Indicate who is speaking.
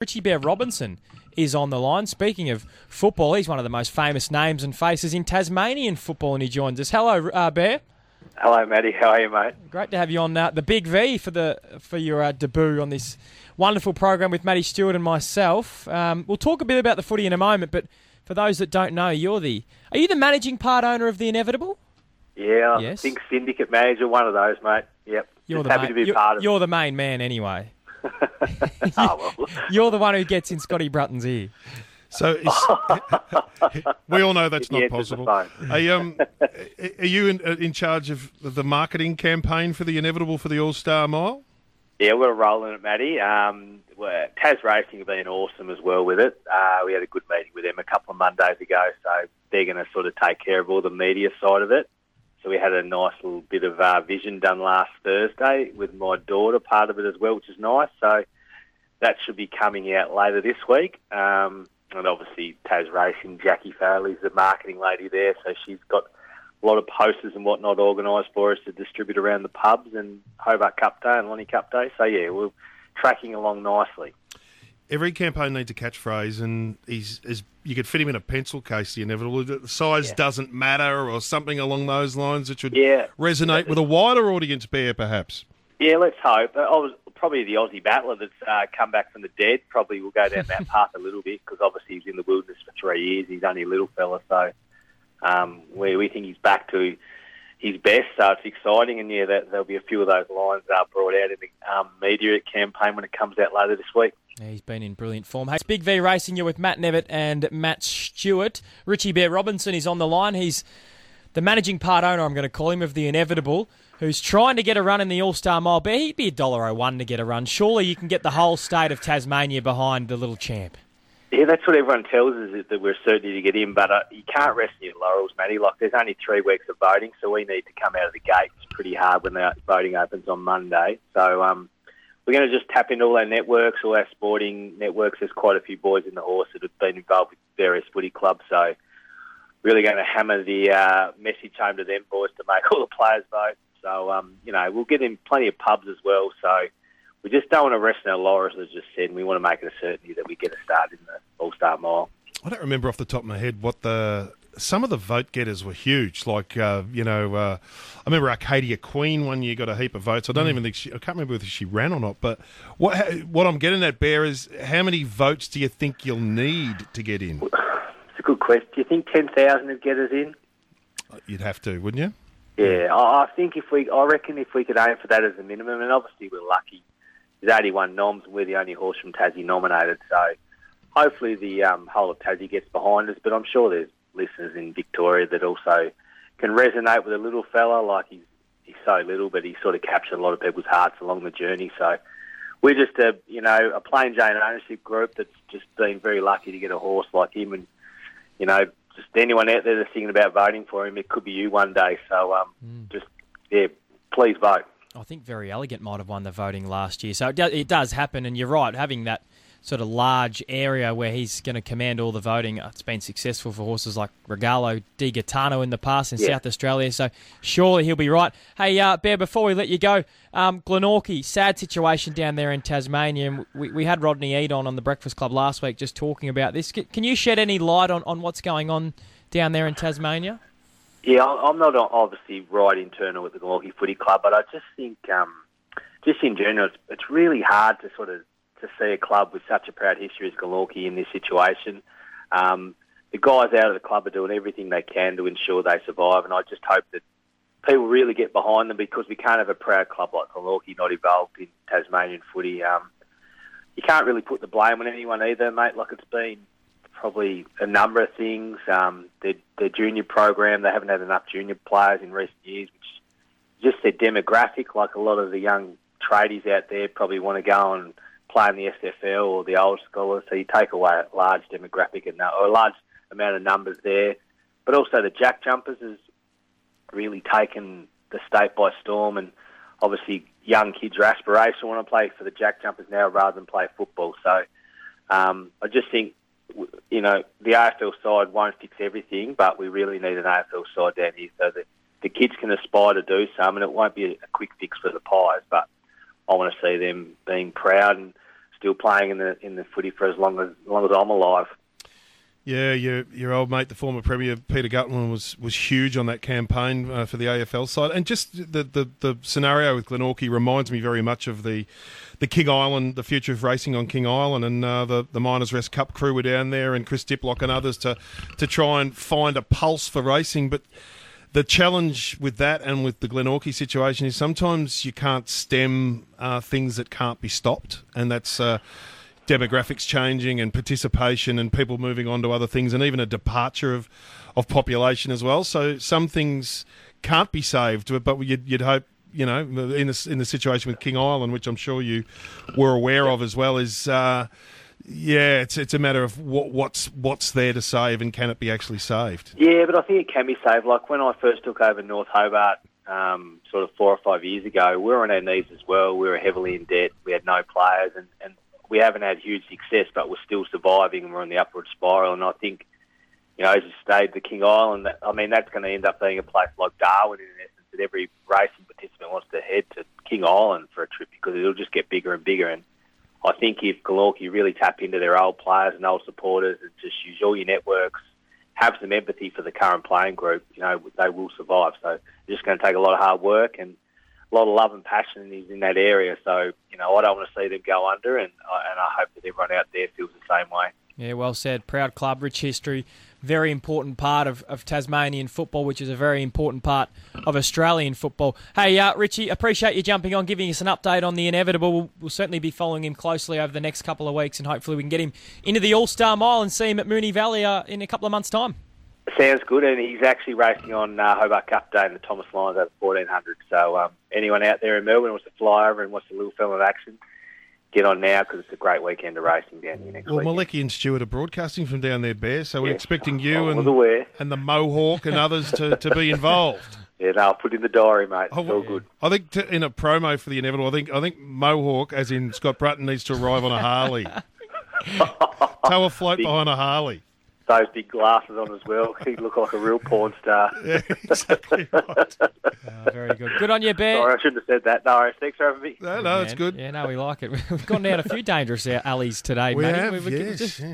Speaker 1: Richie Bear Robinson is on the line. Speaking of football, he's one of the most famous names and faces in Tasmanian football, and he joins us. Hello, uh, Bear.
Speaker 2: Hello, Matty. How are you, mate?
Speaker 1: Great to have you on uh, the Big V for the for your uh, debut on this wonderful program with Matty Stewart and myself. Um, we'll talk a bit about the footy in a moment, but for those that don't know, you're the are you the managing part owner of the Inevitable?
Speaker 2: Yeah, I think syndicate manager, one of those, mate. Yep.
Speaker 1: You're
Speaker 2: Just
Speaker 1: the
Speaker 2: happy
Speaker 1: main,
Speaker 2: to be
Speaker 1: you're,
Speaker 2: part of
Speaker 1: you're the main man anyway.
Speaker 2: It. Oh, well.
Speaker 1: You're the one who gets in Scotty Brunton's ear.
Speaker 3: So is, we all know that's not possible. Are you, um, are you in, uh, in charge of the marketing campaign for the inevitable for the All Star Mile?
Speaker 2: Yeah, we're rolling it, Matty. Um, Tasracing have been awesome as well with it. Uh, we had a good meeting with them a couple of Mondays ago, so they're going to sort of take care of all the media side of it. So we had a nice little bit of uh, vision done last Thursday with my daughter, part of it as well, which is nice. So that should be coming out later this week. Um, and obviously, Tasracing, Jackie Farley's the marketing lady there, so she's got a lot of posters and whatnot organised for us to distribute around the pubs and Hobart Cup Day and Lonnie Cup Day. So yeah, we're tracking along nicely.
Speaker 3: Every campaign needs a catchphrase, and he's, is, you could fit him in a pencil case. The inevitable the size
Speaker 2: Yeah.
Speaker 3: doesn't matter, or something along those lines that should
Speaker 2: Yeah.
Speaker 3: resonate with a wider audience. Bear, perhaps.
Speaker 2: Yeah, let's hope. I was probably the Aussie battler that's uh, come back from the dead. Probably will go down that path a little bit because obviously he's in the wilderness for three years. He's only a little fella, so um, we we think he's back to his best. So it's exciting, and yeah, that, there'll be a few of those lines uh, brought out in the um, media campaign when it comes out later this week.
Speaker 1: He's been in brilliant form. Hey, it's Big V Racing, you're with Matt Nevitt and Matt Stewart. Richie Bear Robinson is on the line. He's the managing part owner, I'm going to call him, of the Inevitable, who's trying to get a run in the All Star Mile. But he'd be a dollar oh one to get a run. Surely you can get the whole state of Tasmania behind the little champ.
Speaker 2: Yeah, that's what everyone tells us is that we're certain to get in, but uh, you can't rest your laurels, Matty. Like there's only three weeks of voting, so we need to come out of the gates pretty hard when the voting opens on Monday. So um, we're going to just tap into all our networks, all our sporting networks. There's quite a few boys in the horse that have been involved with various footy clubs, so really going to hammer the uh, message home to them boys to make all the players vote. So um, you know we'll get in plenty of pubs as well. So. We just don't want to rest on our laurels, as I just said, and we want to make it a certainty that we get a start in the All Star Mile.
Speaker 3: I don't remember off the top of my head what the some of the vote getters were huge. Like uh, you know, uh, I remember Arcadia Queen one year got a heap of votes. I don't even think she. I can't remember whether she ran or not. But what what I'm getting at, Bear, is how many votes do you think you'll need to get in?
Speaker 2: It's a good question. Do you think 10,000 would get us in?
Speaker 3: You'd have to, wouldn't you?
Speaker 2: Yeah, I I think if we, I reckon if we could aim for that as a minimum, and obviously we're lucky. There's 81 noms, and we're the only horse from Tassie nominated, so hopefully the um, whole of Tassie gets behind us. But I'm sure there's listeners in Victoria that also can resonate with a little fella. Like he's he's so little, but he sort of captured a lot of people's hearts along the journey. So we're just a you know a plain Jane ownership group that's just been very lucky to get a horse like him, and you know just anyone out there that's thinking about voting for him, it could be you one day. So um, just yeah, please vote.
Speaker 1: I think Very Elegant might have won the voting last year. So it, do, it does happen, and you're right, having that sort of large area where he's going to command all the voting, uh, it's been successful for horses like Regalo Di Gaetano in the past in
Speaker 2: Yeah.
Speaker 1: South Australia, so surely he'll be right. Hey, uh, Bear, before we let you go, um, Glenorchy, sad situation down there in Tasmania, we, we had Rodney Eade on on the Breakfast Club last week just talking about this. Can you shed any light on, on what's going on down there in Tasmania?
Speaker 2: Yeah, I'm not obviously right internal with the Glenorchy Footy Club, but I just think, um, just in general, it's, it's really hard to sort of to see a club with such a proud history as Glenorchy in this situation. Um, the guys out of the club are doing everything they can to ensure they survive, and I just hope that people really get behind them because we can't have a proud club like Glenorchy not involved in Tasmanian footy. Um, you can't really put the blame on anyone either, mate. Like it's been probably a number of things. Um, their, their junior program, they haven't had enough junior players in recent years, which just their demographic, like a lot of the young tradies out there probably want to go and play in the SFL or the old schoolers. So you take away a large demographic and or a large amount of numbers there. But also the jack jumpers has really taken the state by storm and obviously young kids are aspirational want to play for the jack jumpers now rather than play football. So um, I just think you know, the AFL side won't fix everything, but we really need an AFL side down here so that the kids can aspire to do some, and it won't be a quick fix for the Pies, but I want to see them being proud and still playing in the in the footy for as long as, as long as I'm alive.
Speaker 3: Yeah, your your old mate, the former premier Peter Gutwein, was was huge on that campaign uh, for the AFL side, and just the, the the scenario with Glenorchy reminds me very much of the the King Island, the future of racing on King Island, and uh, the the Miners Rest Cup crew were down there, and Chris Diplock and others to to try and find a pulse for racing, but. The challenge with that and with the Glenorchy situation is sometimes you can't stem uh, things that can't be stopped, and that's uh, demographics changing and participation and people moving on to other things and even a departure of, of population as well. So some things can't be saved, but you'd, you'd hope, you know, in the, in the situation with King Island, which I'm sure you were aware of as well, is. Uh, yeah, it's it's a matter of what, what's what's there to save and can it be actually saved?
Speaker 2: Yeah, but I think it can be saved. Like when I first took over North Hobart, um, sort of four or five years ago, we were on our knees as well. We were heavily in debt. We had no players, and, and we haven't had huge success, but we're still surviving and we're on the upward spiral. And I think, you know, as you stayed the King Island, I mean, that's going to end up being a place like Darwin in essence that every racing participant wants to head to King Island for a trip because it'll just get bigger and bigger. And I think if Glenorchy really tap into their old players and old supporters and just use all your networks, have some empathy for the current playing group, you know, they will survive. So it's just going to take a lot of hard work and a lot of love and passion is in that area. So, you know, I don't want to see them go under, and, and I hope that everyone out there feels the same way.
Speaker 1: Yeah, well said. Proud club, rich history, very important part of, of Tasmanian football, which is a very important part of Australian football. Hey, uh, Richie, appreciate you jumping on, giving us an update on the inevitable. We'll, we'll, certainly be following him closely over the next couple of weeks, and hopefully we can get him into the All Star Mile and see him at Moonee Valley uh, in a couple of months' time.
Speaker 2: Sounds good, and he's actually racing on uh, Hobart Cup Day in the Thomas Lyons over 1400. So um, anyone out there in Melbourne wants to fly over and watch a little film of action, get on now because it's a great weekend of racing down here next
Speaker 3: well,
Speaker 2: week.
Speaker 3: Well, Malecki and Stewart are broadcasting from down there, Bear, so we're expecting you oh, and, and the Mohawk and others to, to be involved.
Speaker 2: Yeah, no, I'll put in the diary, mate. It's oh, all good.
Speaker 3: I think to, in a promo for the inevitable, I think I think Mohawk, as in Scott Brunton, needs to arrive on a Harley. Tow a float behind a Harley
Speaker 2: those big glasses on as well. He'd look like a real porn star.
Speaker 3: Yeah, exactly right. oh,
Speaker 1: very good. Good on you, Bear.
Speaker 2: Sorry, I shouldn't have said that. No, thanks for having me.
Speaker 3: No, no, it's good.
Speaker 1: Yeah, no, we like it. We've gone down a few dangerous alleys today,
Speaker 3: we
Speaker 1: mate.
Speaker 3: Have, we've, yes,
Speaker 1: just,
Speaker 3: yeah.